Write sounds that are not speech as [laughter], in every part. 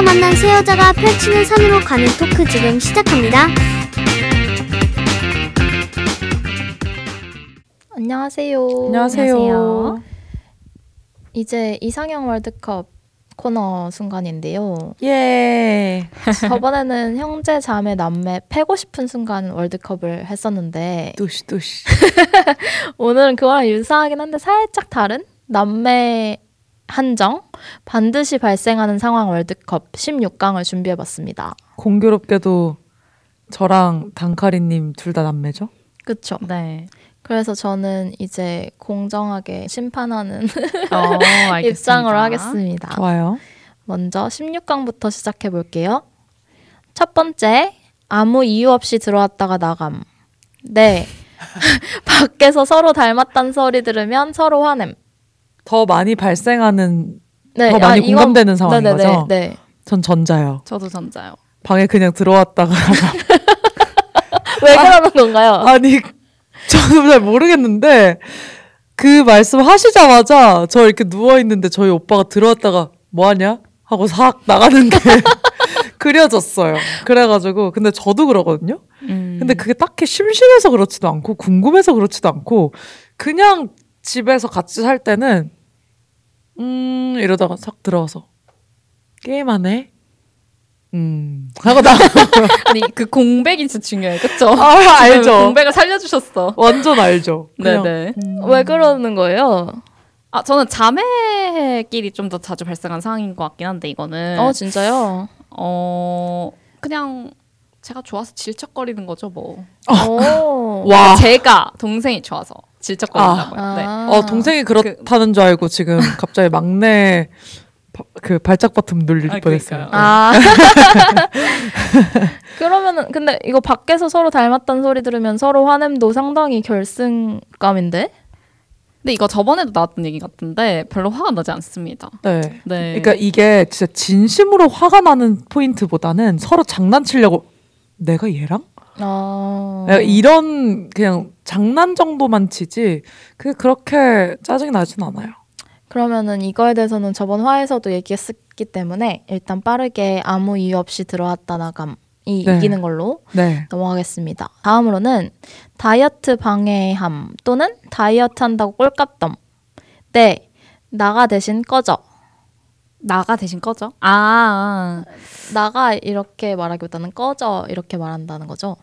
학교에서 만난 새 여자가 펼치는 산으로 가는 토크 지금 시작합니다. 안녕하세요. 안녕하세요. 이제 이상형 월드컵 코너 순간인데요. 예. 저번에는 형제, 자매, 남매 패고 싶은 순간 월드컵을 했었는데 뚜시 뚜시. [laughs] 오늘은 그거랑 유사하긴 한데 살짝 다른 남매 한정 반드시 발생하는 상황 월드컵 16강을 준비해봤습니다. 공교롭게도 저랑 단카리님 둘 다 남매죠? 그쵸? 네. 그래서 저는 이제 공정하게 심판하는 어. [laughs] 입장으로 하겠습니다. 좋아요. 먼저 16강부터 시작해 볼게요. 첫 번째, 아무 이유 없이 들어왔다가 나감. 네. [laughs] 밖에서 서로 닮았다는 소리 들으면 서로 화냄. 더 많이 발생하는 네, 더 많이 이건- 공감되는 상황인 네네네, 거죠? 네. 전 전자요. 저도 전자요. 방에 그냥 들어왔다가 [laughs] 왜 그러는 건가요? 아니 저는 잘 모르겠는데 그 말씀 하시자마자 저 이렇게 누워 있는데 저희 오빠가 들어왔다가 뭐 하냐 하고 싹 나가는 게 [laughs] 그려졌어요. 그래가지고 근데 저도 그러거든요. 음. 근데 그게 딱히 심심해서 그렇지도 않고 궁금해서 그렇지도 않고 그냥 집에서 같이 살 때는 음 이러다가 싹 들어와서 게임하네. 음 하고 나 [laughs] 아니 그 공백이 진짜 중요해요. 그쵸? 아, 알죠. 공백을 살려주셨어. 완전 알죠. 네네. 왜 그러는 거예요? 아 저는 자매끼리 좀 더 자주 발생한 상황인 것 같긴 한데 이거는 어, 진짜요? 어 그냥 제가 좋아서 질척거리는 거죠 뭐. 오. [laughs] 와. 제가 동생이 좋아서 질척거린다고요. 네. 아. 어 동생이 그렇다는 줄 알고 지금 [laughs] 갑자기 막내 바- 그 발작 버튼 눌릴 아, 뻔했어요. 아. [laughs] 그러면은 근데 이거 밖에서 서로 닮았다는 소리 들으면 서로 화냄도 상당히 결승감인데? 근데 이거 저번에도 나왔던 얘기 같은데 별로 화가 나지 않습니다. 네. 네. 그러니까 이게 진짜 진심으로 화가 나는 포인트보다는 서로 장난치려고 내가 얘랑 아. 약간 이런 그냥 장난 정도만 치지 그게 그렇게 짜증이 나진 않아요. 그러면은 이거에 대해서는 저번 화에서도 얘기했기 때문에 일단 빠르게 아무 이유 없이 들어왔다 나감이 네. 이기는 걸로 네. 넘어가겠습니다. 다음으로는 다이어트 방해함 또는 다이어트 한다고 꼴값덤. 네, 나가 대신 꺼져. 나가 대신 꺼져? 아, 나가 이렇게 말하기보다는 꺼져 이렇게 말한다는 거죠.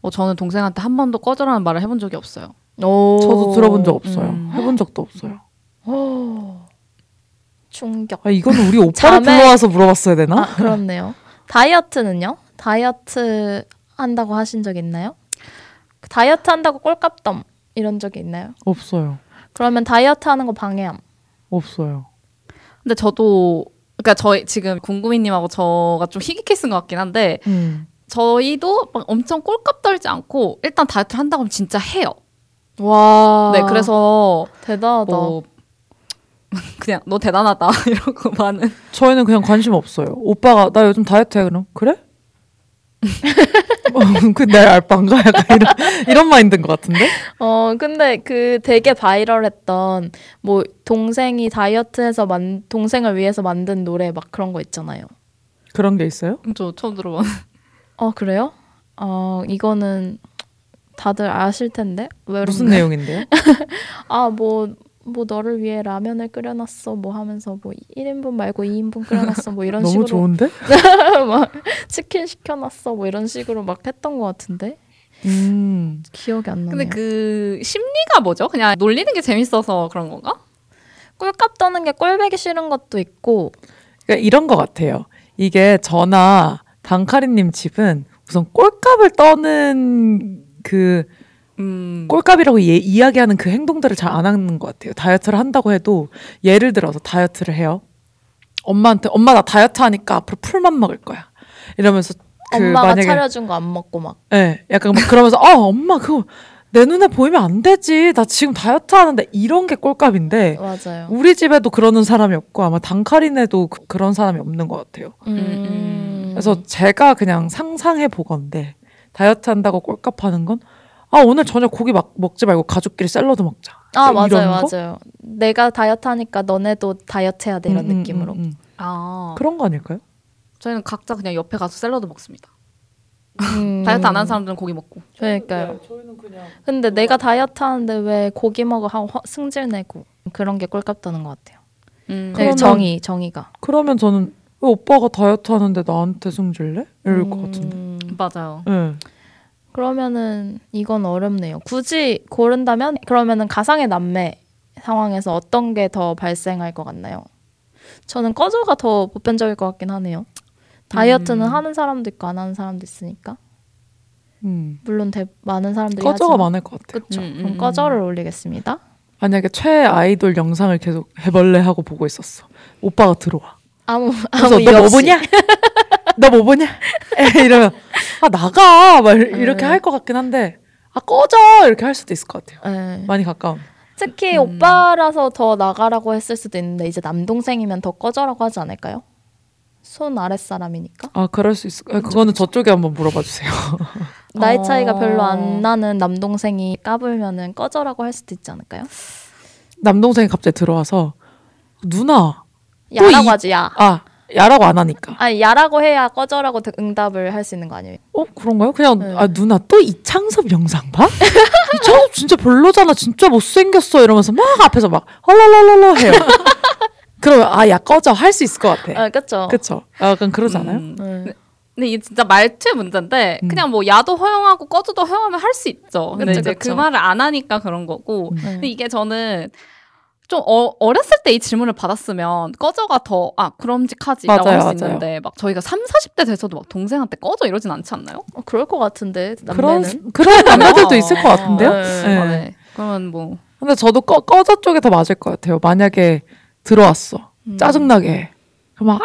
어, 저는 동생한테 한 번도 꺼져라는 말을 해본 적이 없어요. 오. 저도 들어본 적 없어요. 음. 해본 적도 없어요. 충격. 아 이거는 우리 [laughs] 오빠를 자매- 불러와서 물어봤어야 되나? 아, 그렇네요. 다이어트는요? 다이어트 한다고 하신 적 있나요? 다이어트 한다고 꼴값덤 이런 적이 있나요? 없어요. 그러면 다이어트 하는 거 방해함. 없어요. 근데 저도 그러니까 저희 지금 궁금이님하고 저가 좀 희귀 케이스인 것 같긴 한데 음. 저희도 막 엄청 꼴값 떨지 않고 일단 다이어트 를 한다고 하면 진짜 해요. 와. 네, 그래서 대단하다. 뭐 [laughs] 그냥 너 대단하다 [laughs] 이러고 많은 저희는 그냥 관심 없어요. 오빠가 나 요즘 다이어트 해 그럼 그래? [laughs] 어, 그내 알바인가 약간 이런 이런 마인드인 것 같은데? 어, 근데 그 되게 바이럴했던 뭐 동생이 다이어트해서 만 동생을 위해서 만든 노래 막 그런 거 있잖아요. 그런 게 있어요? 저 처음 들어본 어, 그래요? 어, 이거는 다들 아실 텐데. 왜 무슨 그런가요? 내용인데요? [laughs] 아, 뭐, 뭐 너를 위해 라면을 끓여놨어. 뭐 하면서 뭐 1인분 말고 2인분 끓여놨어. 뭐 이런 [laughs] 너무 식으로 좋은데? [laughs] 막 치킨 시켜놨어. 뭐 이런 식으로 막 했던 것 같은데 음. 기억이 안 나네요. 근데 그 심리가 뭐죠? 그냥 놀리는 게 재밌어서 그런 건가? 꿀값 떠는 게 꼴배기 싫은 것도 있고 그러니까 이런 것 같아요. 이게 저나 단카리님 집은 우선 꼴값을 떠는 그 음. 꼴값이라고 예- 이야기하는 그 행동들을 잘 안 하는 것 같아요. 다이어트를 한다고 해도 예를 들어서 다이어트를 해요. 엄마한테 엄마 나 다이어트 하니까 앞으로 풀만 먹을 거야. 이러면서 그 엄마가 만약에 차려준 거 안 먹고 막 예, 약간 막 그러면서 어 엄마 그거 내 눈에 보이면 안 되지. 나 지금 다이어트 하는데 이런 게 꼴값인데 맞아요. 우리 집에도 그러는 사람이 없고 아마 단카린에도 그, 그런 사람이 없는 것 같아요. 음. 그래서 제가 그냥 상상해 보건데 다이어트 한다고 꼴값 하는 건 아 오늘 저녁 고기 막 먹지 말고 가족끼리 샐러드 먹자. 아 맞아요 거? 맞아요. 내가 다이어트 하니까 너네도 다이어트 해야 돼 이런 음, 음, 느낌으로. 음, 음. 아 그런 거 아닐까요? 저희는 각자 그냥 옆에 가서 샐러드 먹습니다. 음. 다이어트 안 하는 사람들은 고기 먹고. 그러니까요. 저희는 그냥 근데 내가 다이어트 하는데 왜 고기 먹어 하고 화- 승질 내고 그런 게 꼴깝다는 것 같아요. 음. 네, 그러면- 정의 정의가. 그러면 저는 왜 오빠가 다이어트 하는데 나한테 승질래? 이럴 것 같은데. 음, 맞아요. 네. 그러면은 이건 어렵네요. 굳이 고른다면 그러면은 가상의 남매 상황에서 어떤 게 더 발생할 것 같나요? 저는 꺼져가 더 보편적일 것 같긴 하네요. 다이어트는 음. 하는 사람도 있고 안 하는 사람도 있으니까 음. 물론 대, 많은 사람들이 꺼져가 하지만 많을 것 같아요. 그렇죠. 음, 음, 그럼 음. 꺼져를 올리겠습니다. 만약에 최 아이돌 영상을 계속 해벌레 하고 보고 있었어. 오빠가 들어와. 아무 아무 이유 너뭐 없이. 보냐? 너 뭐 보냐? [laughs] 에, 이러면 아 나가 막 이렇게 음. 할것 같긴 한데 아 꺼져 이렇게 할 수도 있을 것 같아요. 네. 많이 가까운. 특히 음. 오빠라서 더 나가라고 했을 수도 있는데 이제 남동생이면 더 꺼져라고 하지 않을까요? 손 아랫 사람이니까 아 그럴 수 있을. 아, 그거는 저쪽에 한번 물어봐 주세요. [laughs] 나이 차이가 [laughs] 어. 별로 안 나는 남동생이 까불면은 꺼져라고 할 수도 있지 않을까요? 남동생이 갑자기 들어와서 누나 야라고 이- 하지 야. 아 야라고 안 하니까. 아니 야라고 해야 꺼져라고 대- 응답을 할 수 있는 거 아니에요? 어 그런가요? 그냥 네. 아 누나 또 이창섭 영상 봐? [laughs] 이창섭 진짜 별로잖아 진짜 못생겼어 이러면서 막 앞에서 막 헐랄랄랄라 해요 [laughs] 그러면 아 야 꺼져 할 수 있을 것 같아 아 그렇죠. 그쵸 아, 약간 그러잖아요 음. 네. 근데 이게 진짜 말투의 문제인데 음. 그냥 뭐 야도 허용하고 꺼져도 허용하면 할 수 있죠. 근데 그쵸, 이제 그쵸. 그 말을 안 하니까 그런 거고. 음. 네. 근데 이게 저는 좀 어, 어렸을 때 이 질문을 받았으면 꺼져가 더 아 그럼직하지라고 할 수. 있는데 막 저희가 3, 40대 돼서도 막 동생한테 꺼져 이러진 않지 않나요? 어, 그럴 것 같은데 그런 남매는. 그런 남자들도 있을 것 같은데요 네. 네. 아, 네. 그러면 뭐 근데 저도 꺼, 꺼져 쪽에 더 맞을 것 같아요 만약에 들어왔어 음. 짜증나게 그럼 막 아,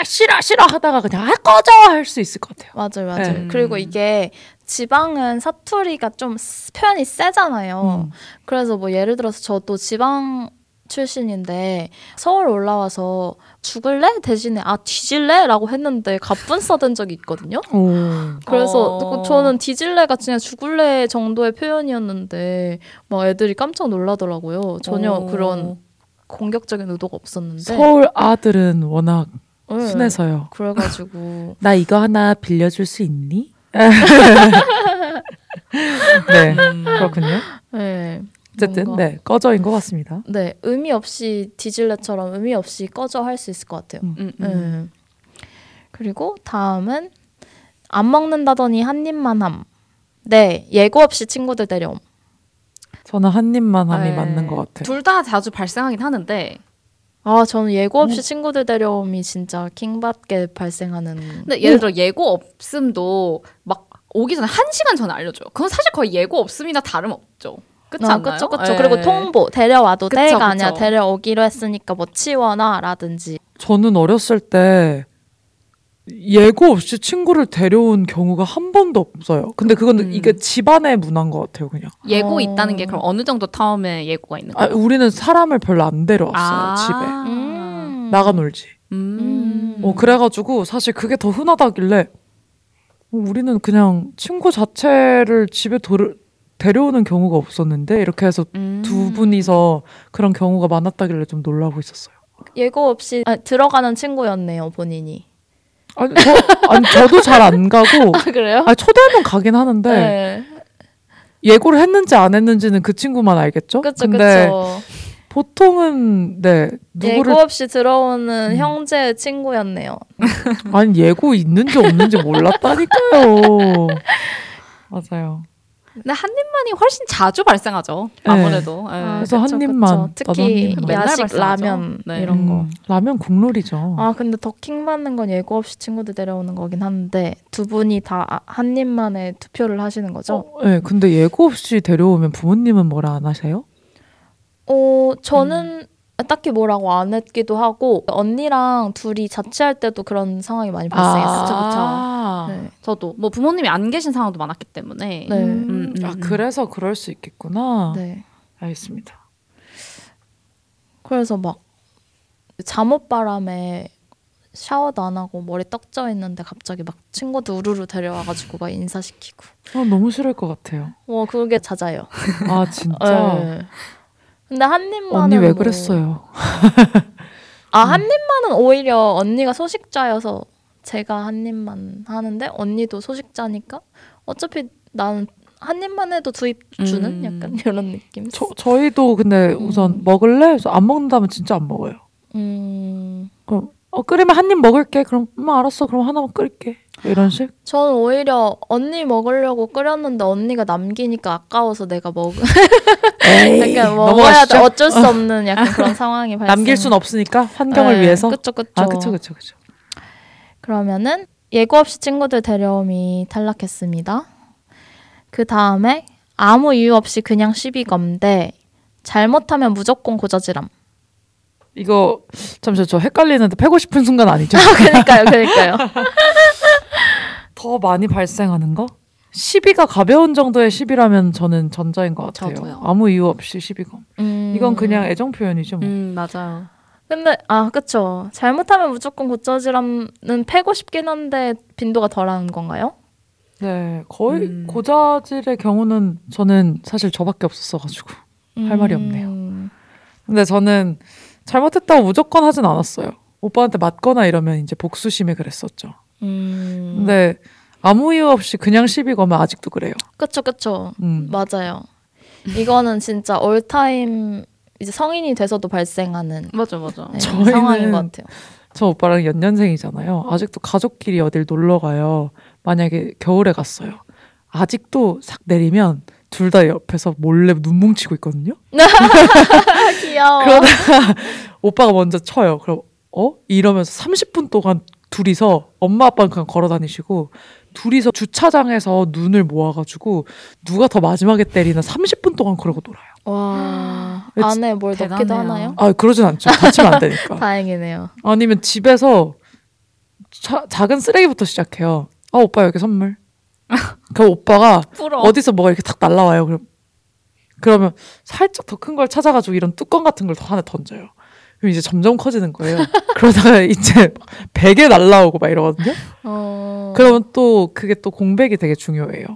아, 싫어 싫어 하다가 그냥 아 꺼져 할 수 있을 것 같아요 맞아요, 맞아요. 네. 그리고 이게 지방은 사투리가 좀 스- 표현이 세잖아요. 음. 그래서 뭐 예를 들어서 저도 지방 출신인데 서울 올라와서 죽을래 대신에 아 뒤질래라고 했는데 가쁜 써댄 적이 있거든요. 오. 그래서 어. 저는 뒤질래가 그냥 죽을래 정도의 표현이었는데 막 애들이 깜짝 놀라더라고요. 전혀 어. 그런 공격적인 의도가 없었는데. 서울 아들은 워낙 네. 순해서요 그래가지고 [laughs] 나 이거 하나 빌려줄 수 있니? [laughs] [laughs] 네, 그렇군요. 네. 어쨌든 뭔가- 네 꺼져인 것 같습니다. 네, 의미 없이 뒤질래처럼 의미 없이 꺼져 할 수 있을 것 같아요. 음. 음, 네. 음. 그리고 다음은 안 먹는다더니 한 입만 함. 네, 예고 없이 친구들 데려옴. 저는 한 입만 함이 네. 맞는 것 같아요. 둘 다 자주 발생하긴 하는데 아, 저는 예고 없이 음. 친구들 데려옴이 진짜 킹받게 발생하는. 근데 예를 들어 예고 없음도 막 오기 전에 한 시간 전에 알려줘요. 그건 사실 거의 예고 없음이나 다름없죠. 그렇지 아, 않나요? 그쵸, 그쵸. 예. 그리고 통보, 데려와도 그쵸, 돼가 그쵸. 아니라 데려오기로 했으니까 뭐 치워놔 라든지. 저는 어렸을 때 예고 없이 친구를 데려온 경우가 한 번도 없어요. 근데 그거는 음. 이게 집안의 문화인 것 같아요, 그냥. 예고 어. 있다는 게 그럼 어느 정도 타움에 예고가 있는 아, 거예요? 우리는 사람을 별로 안 데려왔어요, 집에. 음. 나가 놀지. 음. 어, 그래가지고 사실 그게 더 흔하다길래 어, 우리는 그냥 친구 자체를 집에 도르, 데려오는 경우가 없었는데 이렇게 해서 음. 두 분이서 그런 경우가 많았다길래 좀 놀라고 있었어요. 예고 없이 아, 들어가는 친구였네요, 본인이. 아니, 저, 아니 저도 잘 안 가고 [laughs] 아, 그래요? 아니, 초대하면 가긴 하는데 네. 예고를 했는지 안 했는지는 그 친구만 알겠죠? 그쵸, 근데 그쵸. 보통은 네 누구를 예고 없이 들어오는 음. 형제의 친구였네요. 아니 예고 있는지 없는지 몰랐다니까요. [laughs] 맞아요. 근데 한 입만이 훨씬 자주 발생하죠. 네. 아무래도. 예. 아, 그래서 한 그쵸, 입만, 그쵸. 나도 한 특히 입만. 야식. 라면 네. 이런 거. 음, 라면 국룰이죠. 아 근데 더 킹 받는 건 예고 없이 친구들 데려오는 거긴 한데 두 분이 다 한 입만에 투표를 하시는 거죠? 어, 네, 근데 예고 없이 데려오면 부모님은 뭐라 안 하세요? 어 저는 딱히 뭐라고 안 했기도 하고 언니랑 둘이 자취할 때도 그런 상황이 많이 발생했어요. 그쵸, 그쵸. 아, 네. 저도 뭐 부모님이 안 계신 상황도 많았기 때문에. 네. 음, 음, 음, 아 음. 그래서 그럴 수 있겠구나. 네. 알겠습니다. 그래서 막 잠옷 바람에 샤워도 안 하고 머리 떡져 있는데 갑자기 막 친구들 우르르 데려와가지고 막 인사시키고. 아, 너무 싫을 것 같아요. 와 그게 잦아요. 아 진짜. 네. 근데 한 입만 언니 왜 그랬어요? 아, 한 입만은 오히려 언니가 소식자여서 제가 한 입만 하는데 언니도 소식자니까 어차피 나는 한 입만 해도 두 입 주는 음. 약간 [laughs] 이런 느낌. 저, 저희도 근데 우선 먹을래? 그래서 안 먹는다면 진짜 안 먹어요. 음, 그럼 어, 끓이면 한 입 먹을게. 그럼 음, 알았어. 그럼 하나만 끓일게. 이런 식. 저는 오히려 언니 먹으려고 끓였는데 언니가 남기니까 아까워서 내가 먹. [laughs] 약간 먹어야 돼. 어쩔 수 없는 약간 그런 [laughs] 상황이 발생. 남길 순 없으니까 환경을 네, 위해서. 그쵸 그쵸. 아, 그쵸, 그쵸, 그쵸. 그러면은 예고 없이 친구들 데려옴이 탈락했습니다. 그 다음에 아무 이유 없이 그냥 시비검 대 잘못하면 무조건 고저지람. 이거 잠시만 저 헷갈리는데 패고 싶은 순간 아니죠? 그러니까요, 그러니까요. [laughs] 더 많이 발생하는 거? 시비가 가벼운 정도의 시비라면 저는 전자인 것 같아요. 저도요. 아무 이유 없이 시비검. 음, 이건 그냥 애정 표현이죠. 뭐. 음 맞아요. 근데 아 그쵸. 잘못하면 무조건 고저지람은 패고 싶긴 한데 빈도가 덜한 건가요? 네, 거의 음. 고자질의 경우는 저는 사실 저밖에 없었어가지고. 할 말이 없네요. 음, 근데 저는 잘못했다고 무조건 하진 않았어요. 오빠한테 맞거나 이러면 이제 복수심에 그랬었죠. 음, 근데 아무 이유 없이 그냥 시비 거면 아직도 그래요. 그쵸 그쵸. 음. 맞아요. 이거는 진짜 올타임 이제 성인이 돼서도 발생하는 맞아 맞아. 네, 저희는- 상황인 것 같아요. 저 오빠랑 연년생이잖아요. 아직도 가족끼리 어딜 놀러 가요. 만약에 겨울에 갔어요. 아직도 싹 내리면 둘 다 옆에서 몰래 눈 뭉치고 있거든요. 아, [laughs] 귀여워. 그러다가 오빠가 먼저 쳐요. 그럼 어? 이러면서 30분 동안 둘이서 엄마 아빠는 그냥 걸어 다니시고 둘이서 주차장에서 눈을 모아가지고 누가 더 마지막에 때리나 30분 동안 그러고 놀아요. 와왜 안에 뭘 대단해요. 하나요? 아 그러진 않죠. 다치면 안 되니까. [laughs] 다행이네요. 아니면 집에서 차- 작은 쓰레기부터 시작해요. 아 오빠 여기 선물. 그럼 오빠가 풀어. 어디서 뭐가 이렇게 탁 날라와요. 그럼 그러면 살짝 더 큰 걸 찾아가지고 이런 뚜껑 같은 걸 더 하나 던져요. 그럼 이제 점점 커지는 거예요. [laughs] 그러다가 이제 베개 날라오고 막 이러거든요. 어... 그러면 또 그게 또 공백이 되게 중요해요.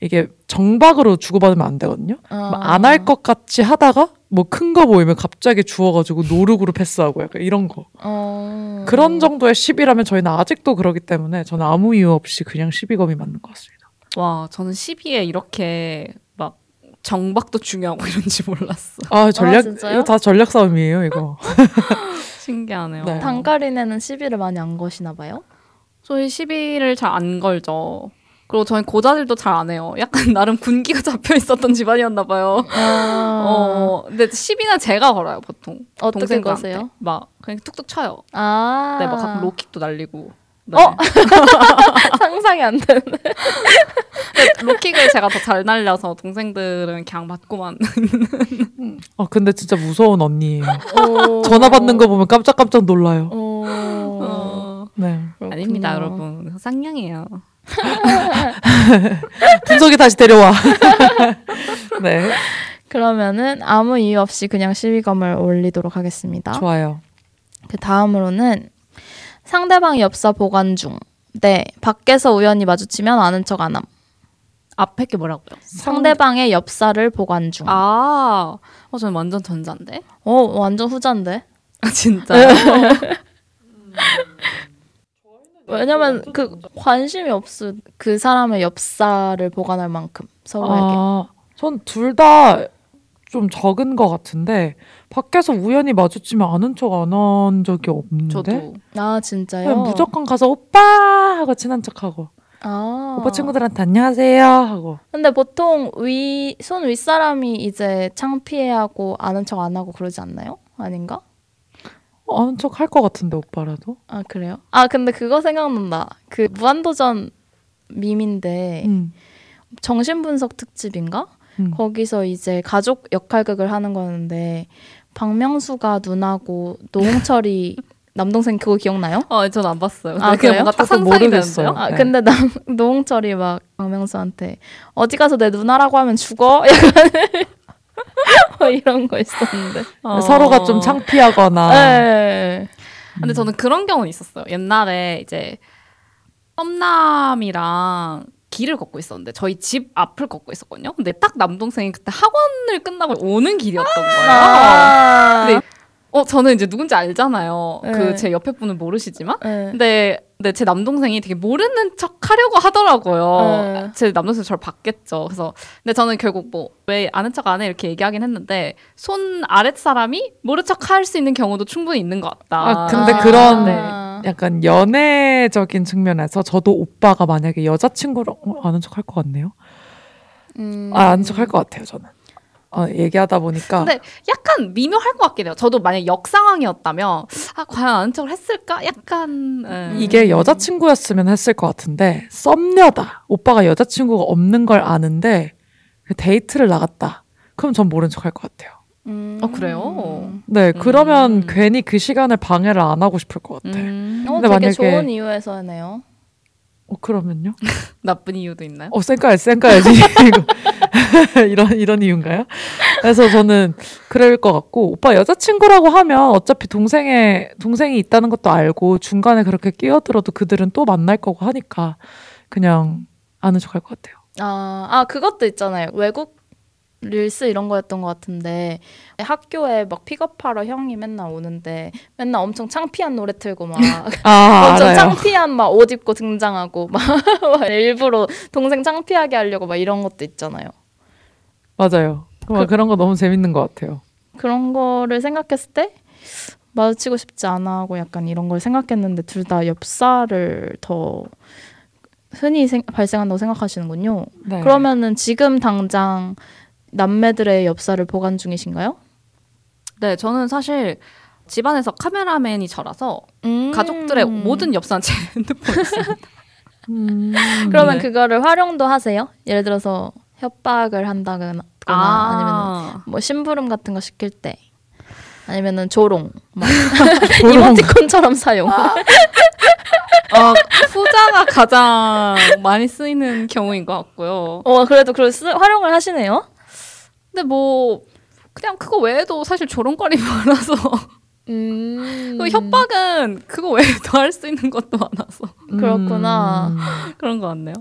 이게 정박으로 주고받으면 안 되거든요. 어... 안할 것 같이 하다가 뭐 큰 거 보이면 갑자기 주워가지고 노룩으로 패스하고 약간 이런 거. 어... 그런 정도의 시비라면 저희는 아직도 그러기 때문에 저는 아무 이유 없이 그냥 시비검이 맞는 것 같습니다. 와 저는 12에 이렇게 막 정박도 중요하고 이런지 몰랐어. 아 전략 진짜요? 이거 다 전략 싸움이에요 이거. [laughs] 신기하네요. 네. 단가리네는 시비를 많이 안 거시나 봐요. 저희 시비를 잘 안 걸죠. 그리고 저희 고자질도 잘 안 해요. 약간 [laughs] 나름 군기가 잡혀 있었던 집안이었나 봐요. 아... [laughs] 어, 근데 시비는 제가 걸어요 보통. 어떻게. 거세요? 막 그냥 툭툭 쳐요. 아... 네, 막 가끔 로킥도 날리고. 네. 어? [laughs] 상상이 안 되네. 로킥을 제가 더 잘 날려서 동생들은 그냥 맞고만. 아 근데 진짜 무서운 언니예요. 오... 전화 받는 거 보면 깜짝깜짝 놀라요. 오... 어, 네. 아닙니다, 그렇구나. 여러분. 쌍냥이에요. [laughs] 분석이 다시 데려와. [laughs] 네. 그러면은 아무 이유 없이 그냥 시비검을 올리도록 하겠습니다. 좋아요. 그 다음으로는 상대방이 엽사 보관 중. 네, 밖에서 우연히 마주치면 아는 척 안 함. 앞에 게 뭐라고요? 상대방의 엽사를 보관 중. 아, 어, 저는 완전 전자인데. 어, 완전 후자인데. 아, 진짜. [laughs] 왜냐면 그 관심이 없어. 그 사람의 엽사를 보관할 만큼 서로에게. 아, 전둘 다 좀 적은 것 같은데 밖에서 우연히 마주치면 아는 척 안 한 적이 없는데. 저도. 아, 진짜요? 무조건 가서 오빠 하고 친한 척하고 아. 오빠 친구들한테 안녕하세요 하고 근데 보통 위, 손 윗사람이 이제 창피해하고 아는 척 안 하고 그러지 않나요? 아닌가? 어, 아는 척 할 것 같은데 오빠라도. 아, 그래요? 아, 근데 그거 생각난다. 그 무한도전 밈인데 음. 정신분석 특집인가? 음. 거기서 이제 가족 역할극을 하는 거였는데 박명수가 누나고 노홍철이 [laughs] 남동생 그거 기억나요? 어, 전 안 봤어요. 아, 그냥? 뭔가 딱 저도 상상이. 되는데요. 아 네. 근데 남 [laughs] 노홍철이 막 박명수한테 어디 가서 내 누나라고 하면 죽어 [laughs] 약간 뭐 이런 거 있었는데. 어. 서로가 좀 창피하거나 네. 근데 저는 그런 경우는 있었어요. 옛날에 이제 썸남이랑 길을 걷고 있었는데 저희 집 앞을 걷고 있었거든요. 근데 딱 남동생이 그때 학원을 끝나고 오는 길이었던 거예요. 아. 근데 어 저는 이제 누군지 알잖아요. 네. 그제 옆에 분은 모르시지만. 네. 근데 근데 제 남동생이 되게 모르는 척 하려고 하더라고요. 네. 제 남동생 저를 봤겠죠. 그래서 근데 저는 결국 뭐 왜 아는 척 안 해 이렇게 얘기하긴 했는데 손 아랫 사람이 모른 척 할 수 있는 경우도 충분히 있는 것 같다. 아, 근데 아, 그런 네. 약간 연애적인 측면에서 저도 오빠가 만약에 여자친구랑 어, 아는 척 할 것 같네요. 음. 아, 아는 척 할 것 같아요, 저는. 어, 얘기하다 보니까 근데 약간 미묘할 것 같긴 해요. 저도 만약 역 상황이었다면 아 과연 아는 척을 했을까? 약간 예. 이게 여자친구였으면 했을 것 같은데 썸녀다. 오빠가 여자친구가 없는 걸 아는데 데이트를 나갔다. 그럼 전 모른 척 할 것 같아요. 음. 어 그래요. 네, 그러면 음. 괜히 그 시간을 방해를 안 하고 싶을 것 같아. 음, 어, 근데 되게 만약에- 좋은 이유에서 하네요. 어, 그러면요? [laughs] 나쁜 이유도 있나요? 어, 쌩까야지, 쌩까야지. [laughs] [laughs] 이런, 이런 이유인가요? 그래서 저는 그럴 것 같고, 오빠 여자친구라고 하면 어차피 동생의, 동생이 있다는 것도 알고, 중간에 그렇게 끼어들어도 그들은 또 만날 거고 하니까, 그냥 아는 척할 것 같아요. 아, 아 그것도 있잖아요. 외국 릴스 이런 거였던 것 같은데 학교에 막 픽업하러 형이 맨날 오는데 맨날 엄청 창피한 노래 틀고 막 [laughs] 아, 엄청 알아요. 창피한 막 옷 입고 등장하고 막, [laughs] 막 일부러 동생 창피하게 하려고 막 이런 것도 있잖아요. 맞아요. 그, 그런 거 너무 재밌는 것 같아요. 그런 거를 생각했을 때 마주치고 싶지 않아 하고 약간 이런 걸 생각했는데 둘 다 엽사를 더 흔히 생- 발생한다고 생각하시는군요. 네. 그러면은 지금 당장 남매들의 엽사를 보관 중이신가요? 네, 저는 사실 집안에서 카메라맨이 저라서 음. 가족들의 모든 엽사는 제 [laughs] 핸드폰에 있어요. 음, 그러면 네. 그거를 활용도 하세요? 예를 들어서 협박을 한다거나 아 니면 뭐 심부름 같은 거 시킬 때 아니면은 조롱 막 [laughs] [laughs] 조롱. 이모티콘처럼 사용. 어, 후자가 가장 많이 쓰이는 경우인 것 같고요. 어 그래도 그걸 쓰, 활용을 하시네요. 근데 뭐 그냥 그거 외에도 사실 조롱거리 많아서 음. 그 협박은 그거 외에도 할 수 있는 것도 많아서 그렇구나. 음. 그런 것 같네요.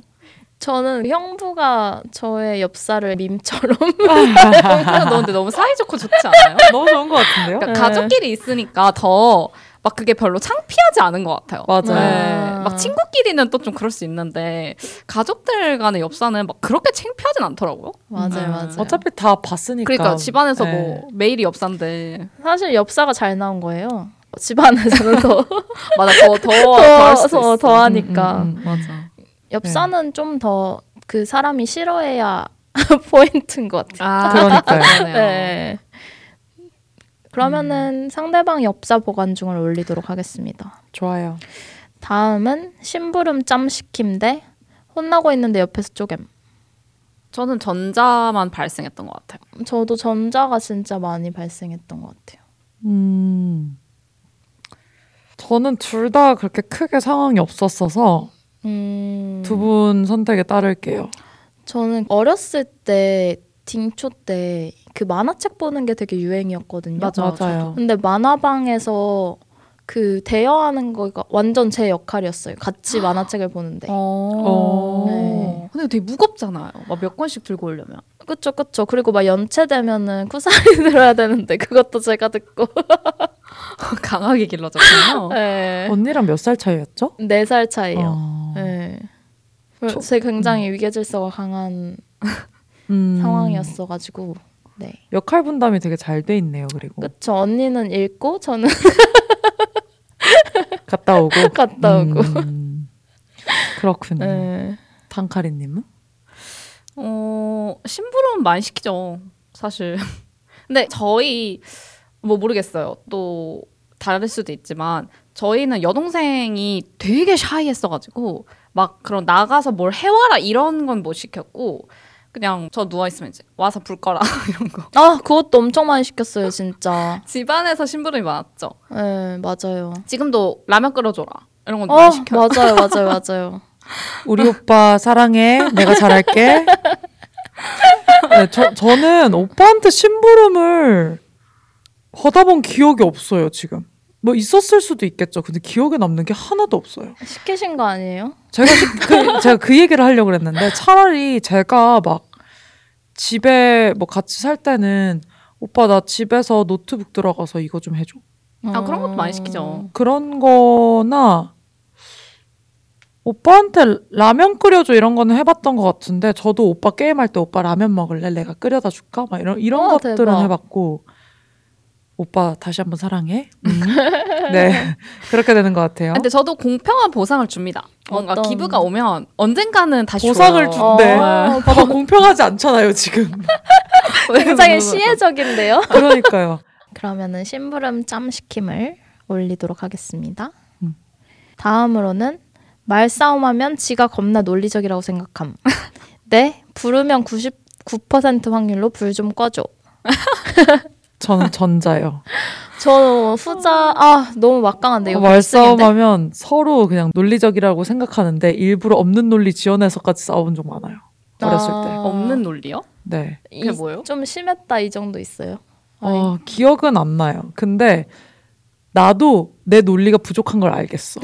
저는 형부가 저의 엽사를 밈처럼 그냥 너 근데 너무 사이좋고 좋지 않아요? 너무 좋은 것 같은데요? 그러니까 네. 가족끼리 있으니까 더 막 그게 별로 창피하지 않은 것 같아요. 맞아요. 네. 아. 막 친구끼리는 또 좀 그럴 수 있는데 가족들 간의 엽사는 막 그렇게 창피하진 않더라고요. 맞아요, 음. 맞아요. 어차피 다 봤으니까. 그러니까 집안에서 네. 뭐 매일이 엽사인데 사실 엽사가 잘 나온 거예요. 집안에서는 더 [laughs] 맞아 더, [laughs] 있어. 더 하니까 음, 음, 음. 맞아. 엽사는 좀 더 그 사람이 싫어해야 [laughs] 포인트인 것 같아요. 아 그러니까요. 네. 그러면은 상대방 엽사 보관 중을 올리도록 하겠습니다. 좋아요. 다음은 심부름 짬 시킴 대 혼나고 있는데 옆에서 쪼갬. 저는 전자만 발생했던 것 같아요. 저도 전자가 진짜 많이 발생했던 것 같아요. 음. 저는 둘 다 그렇게 크게 상황이 없었어서 음, 두분 선택에 따를게요. 저는 어렸을 때 딩초 때 그 만화책 보는 게 되게 유행이었거든요. 맞아, 맞아요. 근데 만화방에서 그 대여하는 거가 완전 제 역할이었어요. 같이 만화책을 보는데. 어. 네. 근데 되게 무겁잖아요. 막 몇 권씩 들고 오려면. 그쵸, 그쵸. 그리고 막 연체되면은 쿠사리 [laughs] 들어야 되는데 그것도 제가 듣고. [laughs] 강하게 길러졌군요. [laughs] 네. 언니랑 몇 살 차이였죠? 네 살 차이요. 어. 네. 저- 제 굉장히 위계질서가 강한 음. 상황이었어가지고. 네. 역할 분담이 되게 잘 돼 있네요. 그리고 그쵸. 언니는 읽고 저는 [laughs] 갔다 오고 갔다 오고. 음. [laughs] 그렇군요. 네. 단카리님은? 어, 심부름 많이 시키죠. 사실. [laughs] 근데 저희 뭐 모르겠어요. 또 다를 수도 있지만 저희는 여동생이 되게 샤이했어가지고 막 그런 나가서 뭘 해와라 이런 건 못 시켰고 그냥 저 누워 있으면 이제 와서 불 꺼라 [laughs] 이런 거. 아, 그것도 엄청 많이 시켰어요, 진짜. [laughs] 집안에서 심부름이 많았죠. 네, 맞아요. 지금도 라면 끓여줘라 이런 건 어, 많이 시켜요. 맞아요, 맞아요, [laughs] 맞아요. 우리 오빠 사랑해. 내가 잘할게. 네, 저, 저는 오빠한테 심부름을 받아본 기억이 없어요, 지금. 뭐 있었을 수도 있겠죠. 근데 기억에 남는 게 하나도 없어요. 시키신 거 아니에요? 제가 시- 그, 제가 그 얘기를 하려고 그랬는데 차라리 제가 막 집에 뭐 같이 살 때는 오빠 나 집에서 노트북 들어가서 이거 좀 해줘. 아 그런 것도 많이 시키죠. 그런 거나 오빠한테 라면 끓여줘 이런 거는 해봤던 것 같은데 저도 오빠 게임할 때 오빠 라면 먹을래? 내가 끓여다 줄까? 막 이런 이런 어, 것들은 대박. 해봤고 오빠 다시 한번 사랑해. 음. 네 그렇게 되는 것 같아요. 근데 저도 공평한 보상을 줍니다. 뭔가 어떤- 기부가 오면 언젠가는 다시 보상을 줘요. 준대. 어, 봐봐 공평하지 않잖아요 지금. [laughs] 굉장히 시혜적인데요. 그러니까요. 그러면은 심부름 짬 시킴을 올리도록 하겠습니다. 음. 다음으로는 말싸움하면 지가 겁나 논리적이라고 생각함. 네, 부르면 99% 확률로 불 좀 꺼줘. [laughs] 저는 전자요. 저 후자 아 너무 막강한데 이거 어? 말싸움하면 서로 그냥 논리적이라고 생각하는데 일부러 없는 논리 지어내서까지 싸운 적 많아요. 어렸을 때. 아, 없는 논리요? 네. 그게 뭐예요? 좀 심했다 이 정도 있어요. 어, 기억은 안 나요. 근데 나도 내 논리가 부족한 걸 알겠어.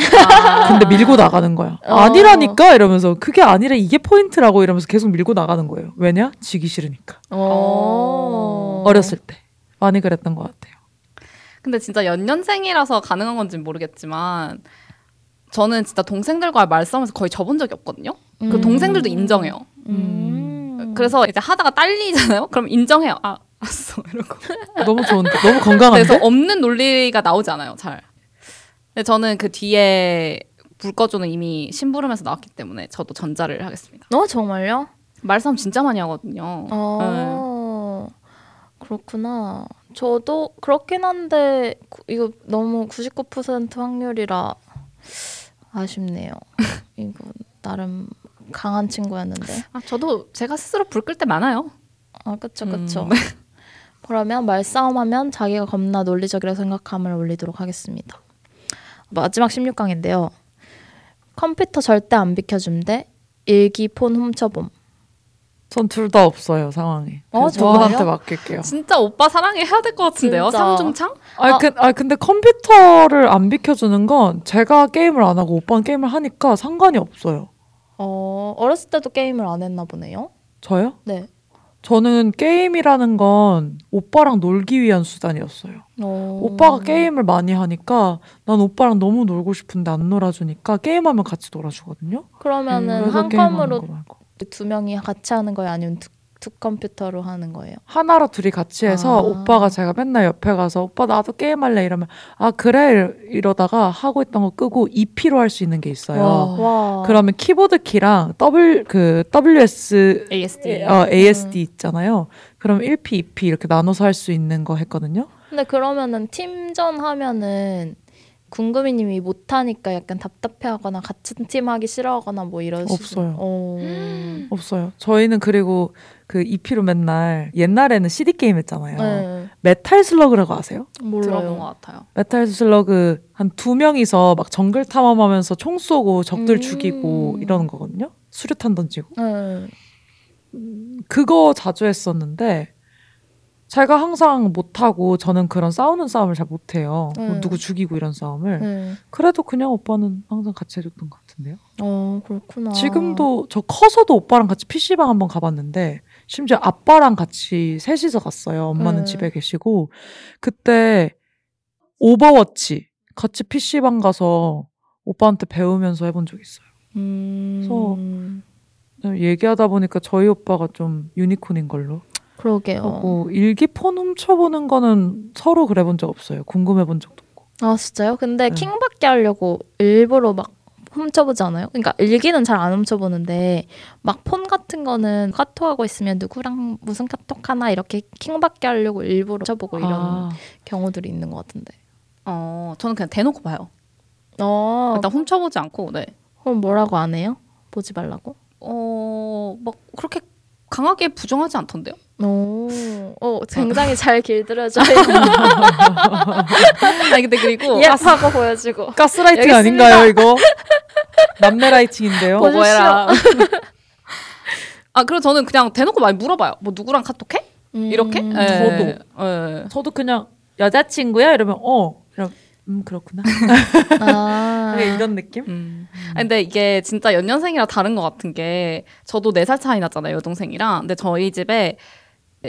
근데 밀고 나가는 거야. 어. 아니라니까 이러면서 그게 아니라 이게 포인트라고 이러면서 계속 밀고 나가는 거예요. 왜냐? 지기 싫으니까. 어. 어렸을 때 많이 그랬던 것 같아요. 근데 진짜 연년생이라서 가능한 건지는 모르겠지만 저는 진짜 동생들과 말싸움에서 거의 져본 적이 없거든요. 그 음. 동생들도 인정해요. 음. 그래서 이제 하다가 딸리잖아요. 그럼 인정해요. 아, 알았어. [laughs] 이러고. 너무 좋은데 너무 건강한데. 그래서 없는 논리가 나오지 않아요. 잘. 근데 저는 그 뒤에 불 꺼줘는 이미 심부름에서 나왔기 때문에 저도 전자를 하겠습니다. 어 정말요? 말싸움 진짜 많이 하거든요. 어 그렇구나. 저도 그렇긴 한데 구- 이거 너무 99% 확률이라 아쉽네요. [laughs] 이거 나름 강한 친구였는데. 아, 저도 제가 스스로 불 끌 때 많아요. 아 그쵸 그쵸. 음. [laughs] 그러면 말싸움하면 자기가 겁나 논리적이라 생각함을 올리도록 하겠습니다. 마지막 16강인데요. 컴퓨터 절대 안 비켜줌대. 일기 폰 훔쳐봄. 전 둘 다 없어요 상황이. 어, 정말요? 저한테 맡길게요. 진짜 오빠 사랑해 해야 될 것 같은데요. 삼중창? 아니, 아. 그, 아니 근데 컴퓨터를 안 비켜주는 건 제가 게임을 안 하고 오빠는 게임을 하니까 상관이 없어요. 어 어렸을 때도 게임을 안 했나 보네요. 저요? 네. 저는 게임이라는 건 오빠랑 놀기 위한 수단이었어요. 어... 오빠가 게임을 많이 하니까 난 오빠랑 너무 놀고 싶은데 안 놀아주니까 게임하면 같이 놀아주거든요. 그러면은 그래서 한 컴으로. 두 명이 같이 하는 거예요? 아니면 두, 두 컴퓨터로 하는 거예요? 하나로 둘이 같이 해서 아. 오빠가 제가 맨날 옆에 가서 오빠 나도 게임할래 이러면 아 그래 이러- 이러다가 하고 있던 거 끄고 EP로 할 수 있는 게 있어요. 와. 그러면 키보드 키랑 W 그 WS ASD. 어, ASD 음. 있잖아요. 그럼 1P, 2P 이렇게 나눠서 할 수 있는 거 했거든요. 근데 그러면은 팀전 하면은 궁금이님이 못하니까 약간 답답해하거나 같은 팀 하기 싫어하거나 뭐 이런 없어요. 어... 없어요. 저희는 그리고 그 2P로 맨날 옛날에는 CD 게임 했잖아요. 네. 메탈 슬러그라고 아세요? 들어본 것 몰라요. 같아요. 메탈 슬러그 한 두 명이서 막 정글 탐험하면서 총 쏘고 적들 음. 죽이고 이러는 거거든요. 수류탄 던지고. 네. 그거 자주 했었는데 제가 항상 못하고 저는 그런 싸우는 싸움을 잘 못해요. 뭐 음. 누구 죽이고 이런 싸움을. 네. 그래도 그냥 오빠는 항상 같이 해줬던 것 같은데요. 어 그렇구나. 지금도 저 커서도 오빠랑 같이 PC방 한번 가봤는데 심지어 아빠랑 같이 셋이서 갔어요. 엄마는 네. 집에 계시고 그때 오버워치 같이 PC방 가서 오빠한테 배우면서 해본 적 있어요. 음... 얘기하다 보니까 저희 오빠가 좀 유니콘인 걸로. 그러게요. 하고 일기 폰 훔쳐보는 거는 서로 그래본 적 없어요. 궁금해본 적도 없고. 아 진짜요? 근데 네. 킹받게 하려고 일부러 막 훔쳐보지 않아요? 그러니까 일기는 잘 안 훔쳐보는데 막 폰 같은 거는 카톡하고 있으면 누구랑 무슨 카톡 하나 이렇게 킹받게 하려고 일부러 훔쳐보고 이런 아, 경우들이 있는 것 같은데. 어, 저는 그냥 대놓고 봐요. 어, 일단 훔쳐보지 않고, 네. 그럼 뭐라고 안 해요? 보지 말라고? 어, 막 그렇게 강하게 부정하지 않던데요? 오, 어, 굉장히 잘 길들여져. 아니 근데 그리고 예하고 보여주고. 가스라이팅 아닌가요, 이거? 남매라이팅인데요. 해라. 아, 그리고 저는 그냥 대놓고 많이 물어봐요. 뭐 누구랑 카톡해? 이렇게? 음. 예, 저도. 예. 저도 그냥 여자친구야? 이러면 어. 그럼 음 그렇구나. [laughs] 아, 이런 느낌? 음. 아니, 근데 이게 진짜 연년생이랑 다른 것 같은 게 저도 네살 차이 났잖아요 여동생이랑 근데 저희 집에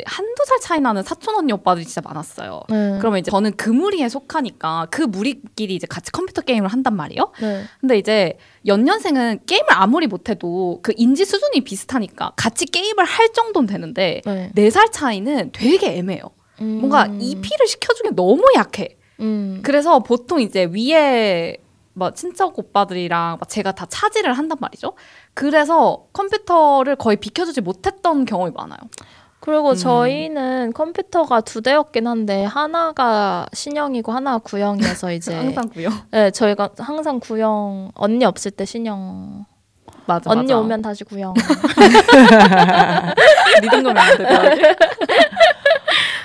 한두 살 차이 나는 사촌 언니 오빠들이 진짜 많았어요. 네. 그러면 이제 저는 그 무리에 속하니까 그 무리끼리 이제 같이 컴퓨터 게임을 한단 말이에요. 네. 근데 이제 연년생은 게임을 아무리 못해도 그 인지 수준이 비슷하니까 같이 게임을 할 정도는 되는데 네. 네살 차이는 되게 애매해요. 음. 뭔가 EP를 시켜주기 너무 약해. 음. 그래서 보통 이제 위에 뭐 친척 오빠들이랑 막 제가 다 차지를 한단 말이죠. 그래서 컴퓨터를 거의 비켜주지 못했던 경험이 많아요. 그리고 음. 저희는 컴퓨터가 두 대였긴 한데 하나가 신형이고 하나가 구형이어서 [laughs] 이제 항상 구요. 네 저희가 항상 구형 언니 없을 때 신형 맞아. 언니 맞아. 오면 다시 구형 [laughs] 리듬 거면 안 되더라고요. [laughs]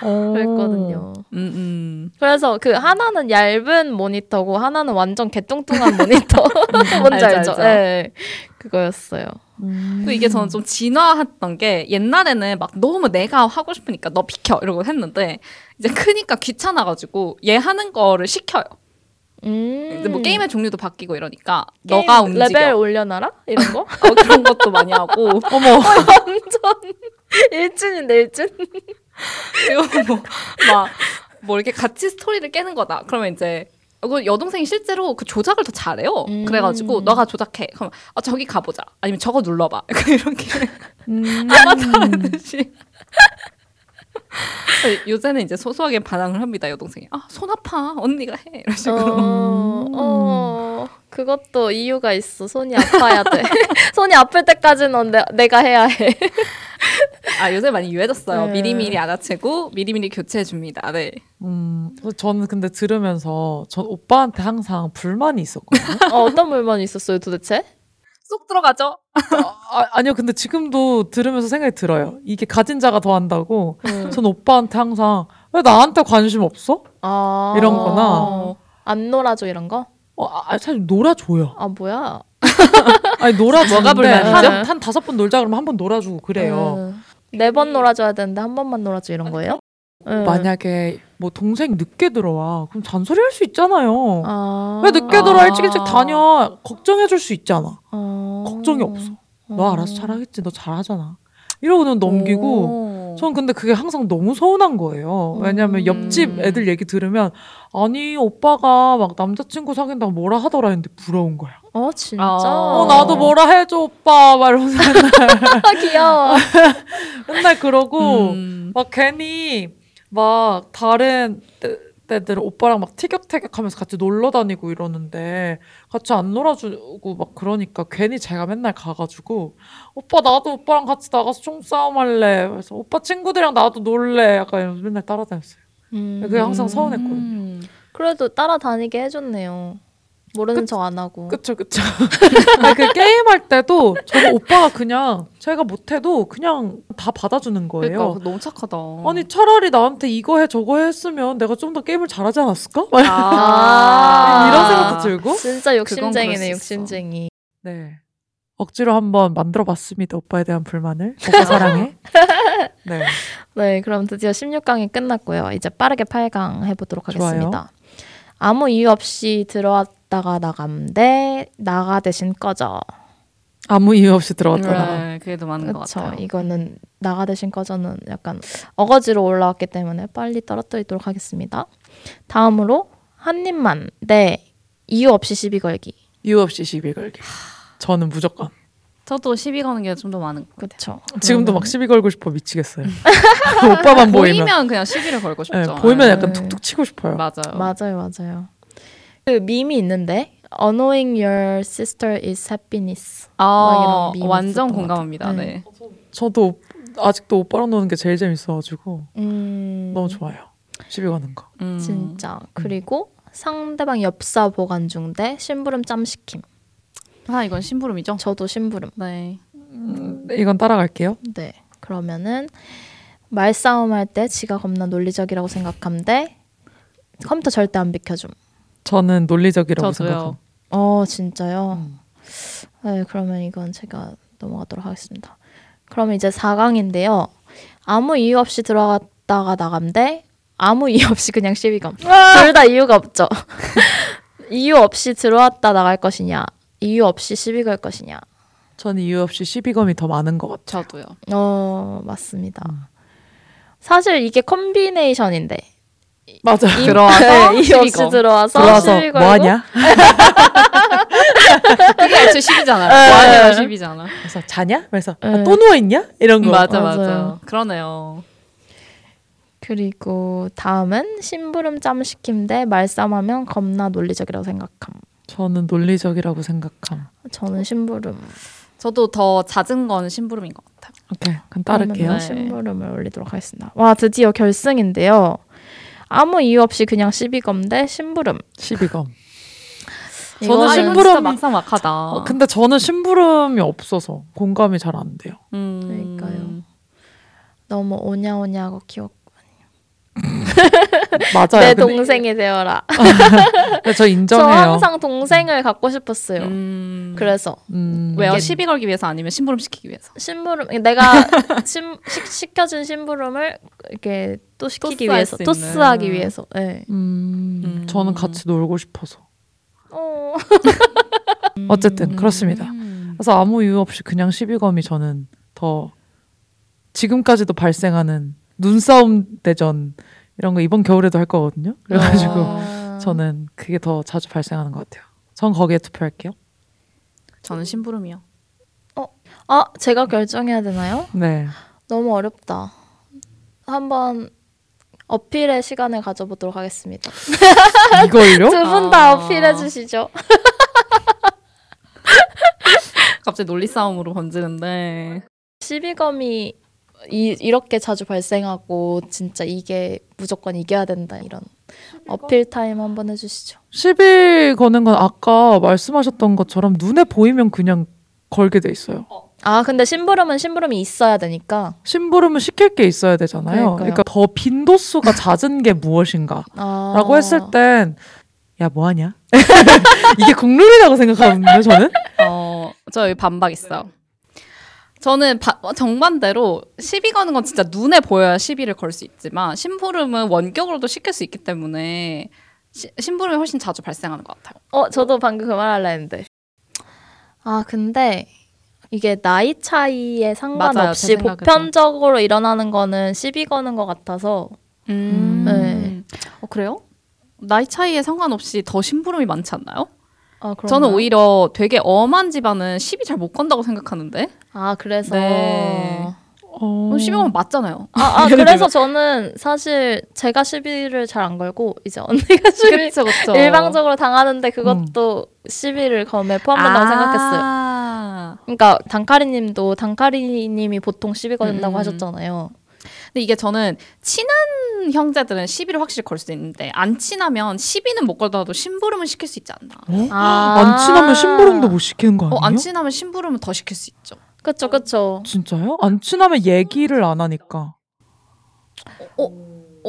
그랬거든요. 음, 음. 그래서 그 하나는 얇은 모니터고 하나는 완전 개뚱뚱한 [laughs] 모니터 뭔지 알죠, 알죠? 네 그거였어요. 또 이게 저는 좀 진화했던 게 옛날에는 막 너무 내가 하고 싶으니까 너 비켜 이러고 했는데 이제 크니까 귀찮아가지고 얘 하는 거를 시켜요. 음. 이제 뭐 게임의 종류도 바뀌고 이러니까 게임 너가 움직여. 레벨 올려놔라 이런 거 어, 그런 것도 많이 하고 [laughs] 어머. 완전 일진인데 일진. 그리고 뭐막 뭐 이렇게 같이 스토리를 깨는 거다. 그러면 이제 그 여동생이 실제로 그 조작을 더 잘해요. 음. 그래가지고 너가 조작해. 그러면 아 저기 가보자. 아니면 저거 눌러봐. [laughs] 약간 이렇게 음. 아마타하듯이. 요새는 이제 소소하게 반항을 합니다 여동생이. 아손 아파 언니가 해 이런 식으로. 어, 어, 그것도 이유가 있어. 손이 아파야 돼. [laughs] 손이 아플 때까지는 내, 내가 해야 해. 아 요새 많이 유해졌어요. 네. 미리미리 알아채고 미리미리 교체해 줍니다. 네. 음, 저는 근데 들으면서 전 오빠한테 항상 불만이 있었거든요. [laughs] 어, 어떤 물건이 있었어요, 도대체? 쏙 들어가죠. 아, 아니요, 근데 지금도 들으면서 생각이 들어요. 이게 가진 자가 더 한다고. 음. 전 오빠한테 항상 왜 나한테 관심 없어? 아, 이런 거나. 안 놀아줘 이런 거? 어, 아, 사실 놀아줘요. 아 뭐야? [laughs] 아니 놀아주는데 뭐가 불만이죠? 한, 한 다섯 번 놀자 그러면 한 번 놀아주고 그래요. 네 번 놀아줘야 되는데 한 번만 놀아줘 이런 거예요? 음. 만약에 뭐 동생 늦게 들어와 그럼 잔소리 할 수 있잖아요. 아, 왜 늦게 아. 들어와 일찍 일찍 다녀 걱정해줄 수 있잖아. 어. 걱정이 없어. 너 어. 알아서 잘하겠지. 너 잘하잖아. 이러고는 넘기고. 오. 전 근데 그게 항상 너무 서운한 거예요. 왜냐면 음. 옆집 애들 얘기 들으면 아니 오빠가 막 남자친구 사귄다고 뭐라 하더라 했는데 부러운 거야. 어 진짜? 어. 어 나도 뭐라 해줘 오빠 막 이러면서 아, [laughs] 귀여워. [laughs] 맨날 그러고 음. 막 괜히 막 다른 때- 때들은 오빠랑 막 티격태격하면서 같이 놀러 다니고 이러는데 같이 안 놀아주고 막 그러니까 괜히 제가 맨날 가가지고 오빠 나도 오빠랑 같이 나가서 총싸움 할래 그래서 오빠 친구들이랑 나도 놀래 약간 이러면서 맨날 따라다녔어요 음. 그게 항상 서운했거든요 음. 그래도 따라다니게 해줬네요. 모르는. 척 안 하고. 그쵸 그쵸 [laughs] 아니, 그 게임할 때도 저는 오빠가 그냥 제가 못해도 그냥 다 받아주는 거예요 그러니까 너무 착하다. 아니 차라리 나한테 이거 해 저거 해 했으면 내가 좀 더 게임을 잘하지 않았을까? 막 아. [laughs] 이런 생각도 들고 진짜 욕심쟁이네. 욕심쟁이. 네 억지로 한번 만들어 봤습니다 오빠에 대한 불만을 오빠 사랑해 [laughs] 네 네, 그럼 드디어 16강이 끝났고요. 이제 빠르게 8강 해보도록 좋아요. 하겠습니다. 아무 이유 없이 들어왔 다가 나감 대 나가 대신 꺼져. 아무 이유 없이 들어왔잖아 네, 그게 더 많은 것 그렇죠. 같아요. 이거는 나가 대신 꺼져는 약간 어거지로 올라왔기 때문에 빨리 떨어뜨리도록 하겠습니다. 다음으로 한 입만 대 이유 없이 시비 걸기. 이유 없이 시비 걸기 저는 무조건 저도 시비 거는 게 좀 더 많은 것 같아요. 그렇죠. 지금도 막 시비 걸고 싶어 미치겠어요 [laughs] 오빠만 보이면 보이면 그냥 시비를 걸고 싶죠. 네, 보이면 약간 네. 툭툭 치고 싶어요 맞아요. 맞아요, 맞아요. 그 밈이 있는데 Annoying your sister is happiness. 아, 밈이 완전 공감합니다. 같아요. 네. 저도 아직도 오빠랑 노는 게 제일 재밌어가지고 음, 너무 좋아요 시비 거는 거 음. 진짜. 그리고 상대방 엽사 보관 중대 심부름 짬 시킴. 아 이건 심부름이죠. 저도 심부름. 네. 음, 이건 따라갈게요 네. 그러면은 말싸움 할 때 지가 겁나 논리적이라고 생각함대 컴퓨터 절대 안 비켜줌. 저는 논리적이라고. 생각합니다 어 진짜요? 음. 네 그러면 이건 제가 넘어가도록 하겠습니다. 그러면 이제 4강인데요. 아무 이유 없이 들어갔다가 나감대 아무 이유 없이 그냥 시비감. 둘다 이유가 없죠. [laughs] 이유 없이 들어왔다 나갈 것이냐 이유 없이 시비 걸 것이냐. 저는 이유 없이 시비검이 더 많은 것 같아요 저도요. 어 맞습니다. 사실 이게 컨비네이션인데 맞아. 이- 들어와서 네, 이 시비 없이 거. 들어와서 들어와서 걸고 뭐하냐? [laughs] 그게 애초에 10이잖아요. 네. 뭐하냐가 10이잖아. 그래서 자냐? 그래서 네. 아, 또 누워 있냐? 이런 거. 맞아, 맞아요. 맞아. 그러네요. 그리고 다음은 심부름 짬 시킴 대 말싸움하면 겁나 논리적이라고 생각함. 저는 논리적이라고 생각함. 저는 심부름. 저도 더 잦은 건 심부름인 것 같아요. 오케이, 그럼 따를게요. 심부름을 올리도록 하겠습니다. 와 드디어 결승인데요. 아무 이유 없이 그냥 시비검 대 심부름. 시비검. [laughs] 저는 아, 심부름- 이건 진짜 막상 막하다. 어, 근데 저는 심부름이 없어서 공감이 잘 안 돼요. 음. 그러니까요. 너무 오냐오냐하고 귀엽고 [laughs] 맞아요. 내 근데- 동생이 되어라. 저저 인정해요. 항상 동생을 갖고 싶었어요. 음. 그래서 음, 왜요? 시비 걸기 위해서 아니면 심부름 시키기 위해서? 심부름 내가 [laughs] 심, 시, 시켜준 심부름을 이렇게 또 시키기 위해서. 토스하기 위해서. 네. 음, 음. 저는 같이 놀고 싶어서. 어. [laughs] 어쨌든 그렇습니다. 음. 그래서 아무 이유 없이 그냥 시비검이 저는 더 지금까지도 발생하는 눈싸움 대전 이런 거 이번 겨울에도 할 거거든요. 그래가지고 아. [laughs] 저는 그게 더 자주 발생하는 것 같아요. 전 거기에 투표할게요. 저는 심부름이요. 아 제가 결정해야 되나요? 네. 너무 어렵다. 한번 어필의 시간을 가져보도록 하겠습니다. [laughs] 이걸요? 두 분 다 아. 어필해 주시죠. 갑자기 논리 싸움으로 번지는데 시비검이 이, 이렇게 자주 발생하고 진짜 이게 무조건 이겨야 된다 이런 어필 타임 한번 해주시죠. 시비 거는 건 아까 말씀하셨던 것처럼 눈에 보이면 그냥 걸게 돼 있어요. 아 근데 심부름은 심부름이 있어야 되니까. 심부름은 시킬 게 있어야 되잖아요. 그러니까요. 그러니까 더 빈도수가 잦은 게 무엇인가라고 아. 했을 땐 야, 뭐 하냐? [laughs] 이게 국룰이라고 생각하거든요, 저는. 어, 저 여기 반박 있어요. 저는 바- 어, 정반대로 시비 거는 건 진짜 눈에 보여야 시비를 걸 수 있지만 심부름은 원격으로도 시킬 수 있기 때문에 시, 심부름이 훨씬 자주 발생하는 것 같아요. 어 저도 방금 그말 했는데. 아 근데 이게 나이 차이에 상관없이 제 생각에도. 보편적으로 일어나는 거는 시비 거는 것 같아서. 음. 네. 어, 그래요? 나이 차이에 상관없이 더 심부름이 많지 않나요? 아? 저는 오히려 되게 엄한 집안은 시비 잘 못 건다고 생각하는데 아 그래서 네. 어... 어, 시비 건면 맞잖아요. 아, 아 [laughs] 그래서 저는 사실 제가 시비를 잘 안 걸고 이제 언니가 시비 그렇죠, 그렇죠. 일방적으로 당하는데 그것도 시비를 검에 포함된다고 생각했어요. 아. 그러니까 단카리님도 단카리님이 보통 시비 걸린다고 음. 하셨잖아요. 근데 이게 저는 친한 형제들은 시비를 확실히 걸 수 있는데 안 친하면 시비는 못 걸더라도 심부름은 시킬 수 있지 않나. 어? 아. 안 친하면 심부름도 못 시키는 거 아니에요? 어, 안 친하면 심부름은 더 시킬 수 있죠. 그쵸 그쵸. 진짜요? 안 친하면 얘기를 안 하니까. 어,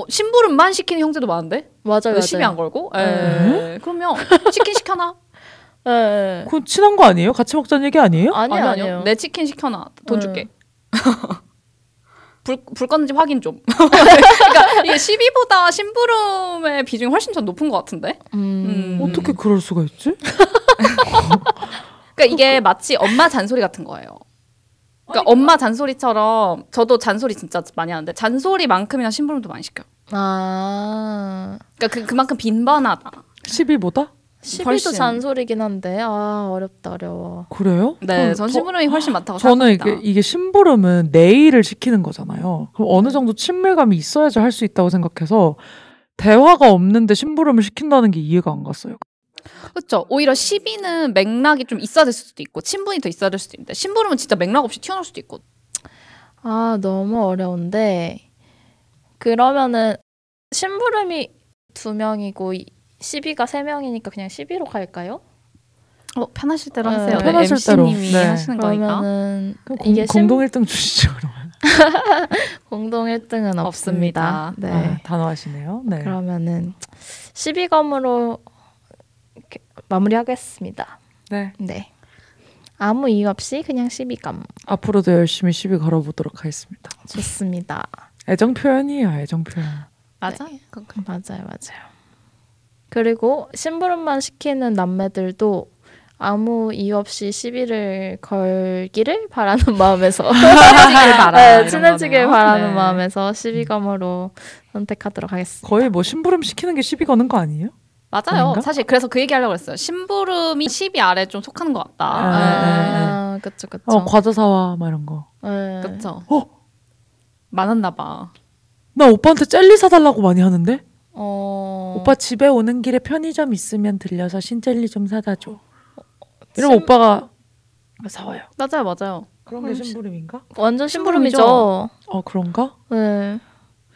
심부름만 시키는 형제도 많은데 맞아요. 왜 맞아요. 시비 안 걸고? 네. 에 그러면 치킨 시켜놔. [laughs] 예, 예. 그건 친한 거 아니에요? 같이 먹자는 얘기 아니에요? 아니요 아니요, 아니요. 내 치킨 시켜놔. 돈 네. 줄게. [laughs] 불, 불 껐는지 확인 좀. [laughs] 그러니까 이게 시비보다 심부름의 비중이 훨씬 더 높은 것 같은데? 음. 음. 어떻게 그럴 수가 있지? 그러니까 이게 마치 엄마 잔소리 같은 거예요. 그러니까 엄마 잔소리처럼 저도 잔소리 진짜 많이 하는데 잔소리만큼이나 심부름도 많이 시켜요. 아 그러니까 그, 그만큼 빈번하다. 12보다? 시비도 훨씬. 잔소리긴 한데 아 어렵다 어려워. 그래요? 네, 전- 전 심부름이 훨씬 많다고 저는 생각합니다. 이게, 이게 심부름은 내일을 시키는 거잖아요. 그럼 어느 정도 친밀감이 있어야지 할 수 있다고 생각해서 대화가 없는데 심부름을 시킨다는 게 이해가 안 갔어요. 그렇죠. 오히려 시비는 맥락이 좀 있어야 될 수도 있고 친분이 더 있어야 될 수도 있는데 심부름은 진짜 맥락 없이 튀어나올 수도 있고. 아 너무 어려운데 그러면은 심부름이 두 명이고 이- 시비가 세 명이니까 그냥 시비로 갈까요? 어, 편하실 대로 네, 하세요. 편하실 대로. MC님이 네. 하시는 거니까. 그러면은 이게 공, 심- 공동 1등 주시죠, 그러면. [laughs] 공동 1등은 없습니다. 없습니다. 네. 아, 단호하시네요. 네. 그러면은 시비검으로 이렇게 마무리하겠습니다. 네. 네. 아무 이유 없이 그냥 시비검. 앞으로도 열심히 시비 걸어보도록 하겠습니다. 좋습니다. 애정 표현이에요, 애정 표현. 맞아. 맞아요, 맞아요. 그리고 심부름만 시키는 남매들도 아무 이유 없이 시비를 걸기를 바라는 [laughs] 마음에서 친해지길 바라. 네, 친해지길. 바라는 네. 마음에서 시비검으로 선택하도록 하겠습니다. 거의 뭐 심부름 시키는 게 시비 거는 거 아니에요? 맞아요. 아닌가? 사실 그래서 그 얘기 하려고 했어요. 심부름이 10위 아래 좀 속하는 것 같다. 아, 그쵸 그쵸. 어 과자 사와 막 이런 거. 네. 그쵸. 어? 많았나 봐. 나 오빠한테 젤리 사달라고 많이 하는데. 어... 오빠 집에 오는 길에 편의점 있으면 들려서 신젤리 좀 사다 줘. 이러면 심- 오빠가 사와요. 맞아요, 맞아요. 그런 게 심부름인가? 완전 심부름이죠. 심부름이죠. 어 그런가? 네.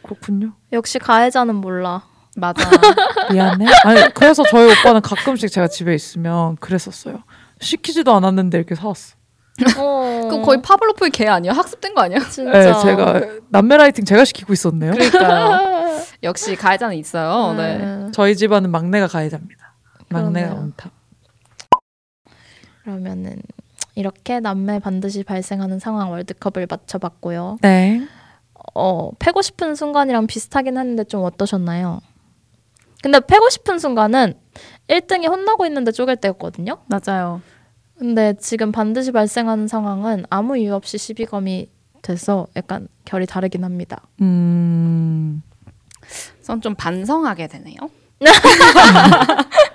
그렇군요. 역시 가해자는 몰라. 맞아. [laughs] 미안해. 아니 그래서 저희 오빠는 가끔씩 제가 집에 있으면 그랬었어요. 시키지도 않았는데 이렇게 사왔어. 어... 그럼 거의 파블로프의 개 아니야? 학습된 거 아니야? [laughs] 진짜. 네, 제가 남매 라이팅 제가 시키고 있었네요. 그러니까요. [laughs] 역시 가해자는 있어요. 네. 네. 저희 집안은 막내가 가해자입니다. 막내가. 원탑. 그러면은 이렇게 남매 반드시 발생하는 상황 월드컵을 맞춰봤고요. 네. 어, 패고 싶은 순간이랑 비슷하긴 했는데 좀 어떠셨나요? 근데 패고 싶은 순간은 1등이 혼나고 있는데 쪼갤 때였거든요. 맞아요. 근데 지금 반드시 발생하는 상황은 아무 이유 없이 시비검이 돼서 약간 결이 다르긴 합니다. 음. 전 좀 반성하게 되네요. [laughs]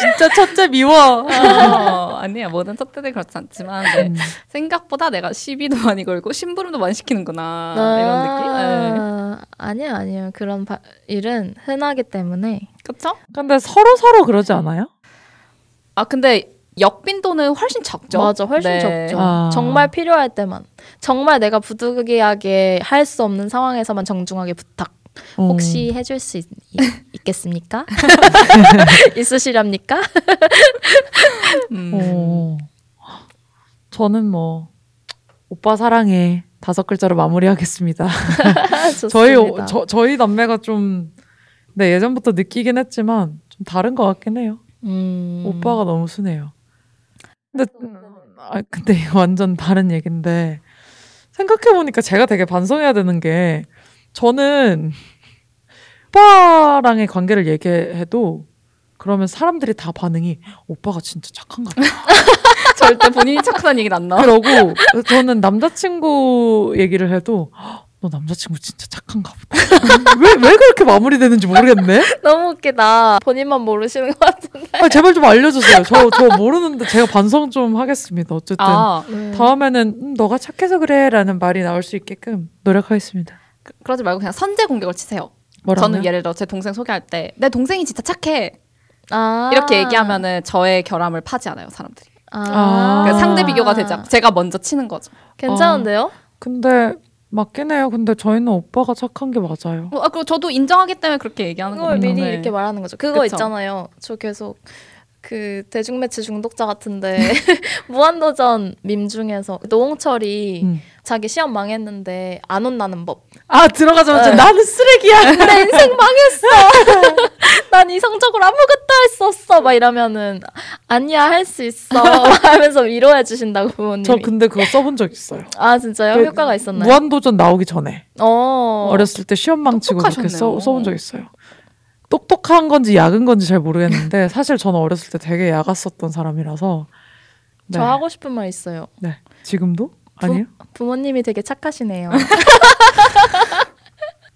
진짜 첫째 미워. 어, 아니야 모든 첫째들 그렇지 않지만 네. 음. 생각보다 내가 시비도 많이 걸고 심부름도 많이 시키는구나 이런 느낌. 네. 아, 아니요, 아니요. 그런 바- 일은 흔하기 때문에. 그렇죠? 근데 서로 서로 그러지 않아요? 아 근데 역빈도는 훨씬 적죠. 맞아, 훨씬 네. 적죠. 아. 정말 필요할 때만. 정말 내가 부득이하게 할 수 없는 상황에서만 정중하게 부탁. 혹시 해줄 수 있, 겠습니까 [laughs] [laughs] 있으시렵니까? [laughs] 음. 어. 저는 뭐 오빠 사랑해 다섯 글자로 마무리하겠습니다. 저희 오- 저, 저희 남매가 좀 네, 예전부터 느끼긴 했지만 좀 다른 것 같긴 해요. 음. 오빠가 너무 순해요. 근데 아 근데 이거 완전 다른 얘긴데 생각해 보니까 제가 되게 반성해야 되는 게 저는 오빠랑의 관계를 얘기해도 그러면 사람들이 다 반응이 오빠가 진짜 착한가 봐. [laughs] 절대 본인이 착한 얘기는 안 나와. 그러고 저는 남자친구 얘기를 해도 "헉, 너 남자친구 진짜 착한가 보다. [laughs] 왜, 왜 그렇게 마무리되는지 모르겠네? 너무 웃기다. 본인만 모르시는 것 같은데. 아, 제발 좀 알려주세요. 저, 저 모르는데 제가 반성 좀 하겠습니다. 어쨌든. 아 다음에는 음, 너가 착해서 그래 라는 말이 나올 수 있게끔 노력하겠습니다. 그- 그러지 말고 그냥 선제 공격을 치세요. 뭐라고요? 저는 예를 들어 제 동생 소개할 때 내 동생이 진짜 착해 아. 이렇게 얘기하면은 저의 결함을 파지 않아요 사람들이. 아. 그러니까 상대 비교가 되지 않고 제가 먼저 치는 거죠. 괜찮은데요? 근데 맞긴 해요. 근데 저희는 오빠가 착한 게 맞아요. 어, 아, 그리고 저도 인정하기 때문에 그렇게 얘기하는 거예요. 미리 네. 이렇게 말하는 거죠. 그거 그쵸. 있잖아요. 저 계속 그 대중매체 중독자 같은데 [laughs] 무한도전 밈 중에서 노홍철이 음. 자기 시험 망했는데 안 혼나는 법. 아 들어가자마자 네. 나는 쓰레기야. [laughs] 내 인생 망했어. [laughs] 난 이성적으로 아무것도 할 수 없어. 막 이러면은 아니야 할 수 있어. [laughs] 하면서 위로해 주신다고 부모님이. 저 근데 그거 써본 적 있어요. 아 진짜요? 그 효과가 있었나요? 무한도전 나오기 전에 어. 어렸을 때 시험 망치고 그렇게 써, 똑똑하셨네요. 써본 적 있어요. 똑똑한 건지 약은 건지 잘 모르겠는데 사실 저는 어렸을 때 되게 약았었던 사람이라서 네. 저 하고 싶은 말 있어요. 네. 지금도 아니요? 부모님이 되게 착하시네요. [laughs]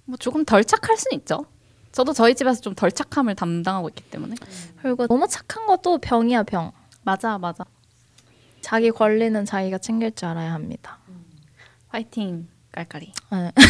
뭐 조금 덜 착할 수는 있죠. 저도 저희 집에서 좀 덜 착함을 담당하고 있기 때문에. 그리고 너무 착한 것도 병이야 병. 맞아, 맞아. 자기 권리는 자기가 챙길 줄 알아야 합니다. 화이팅, 깔깔이. 네. [laughs]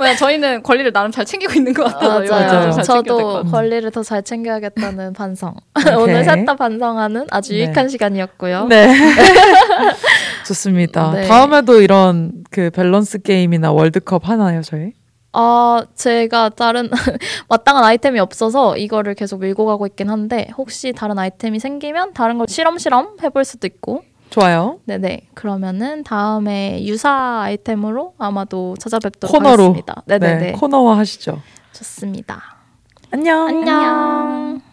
왜냐 저희는 권리를 나름 잘 챙기고 있는 것 맞아요. 챙겨야 될것 저도 같아요. 권리를 더 잘 챙겨야겠다는 반성. [laughs] 오늘 셋다 반성하는 아주 네. 유익한 시간이었고요. 네. [laughs] 좋습니다. 네. 다음에도 이런 그 밸런스 게임이나 월드컵 하나요, 저희? 아, 제가 다른 마땅한 아이템이 없어서 이거를 계속 밀고 가고 있긴 한데 혹시 다른 아이템이 생기면 다른 걸 실험 실험 해볼 수도 있고 좋아요. 네네 그러면은 다음에 유사 아이템으로 아마도 찾아뵙도록 코너로. 하겠습니다. 네네네 네, 코너화 하시죠. 좋습니다. 안녕. 안녕.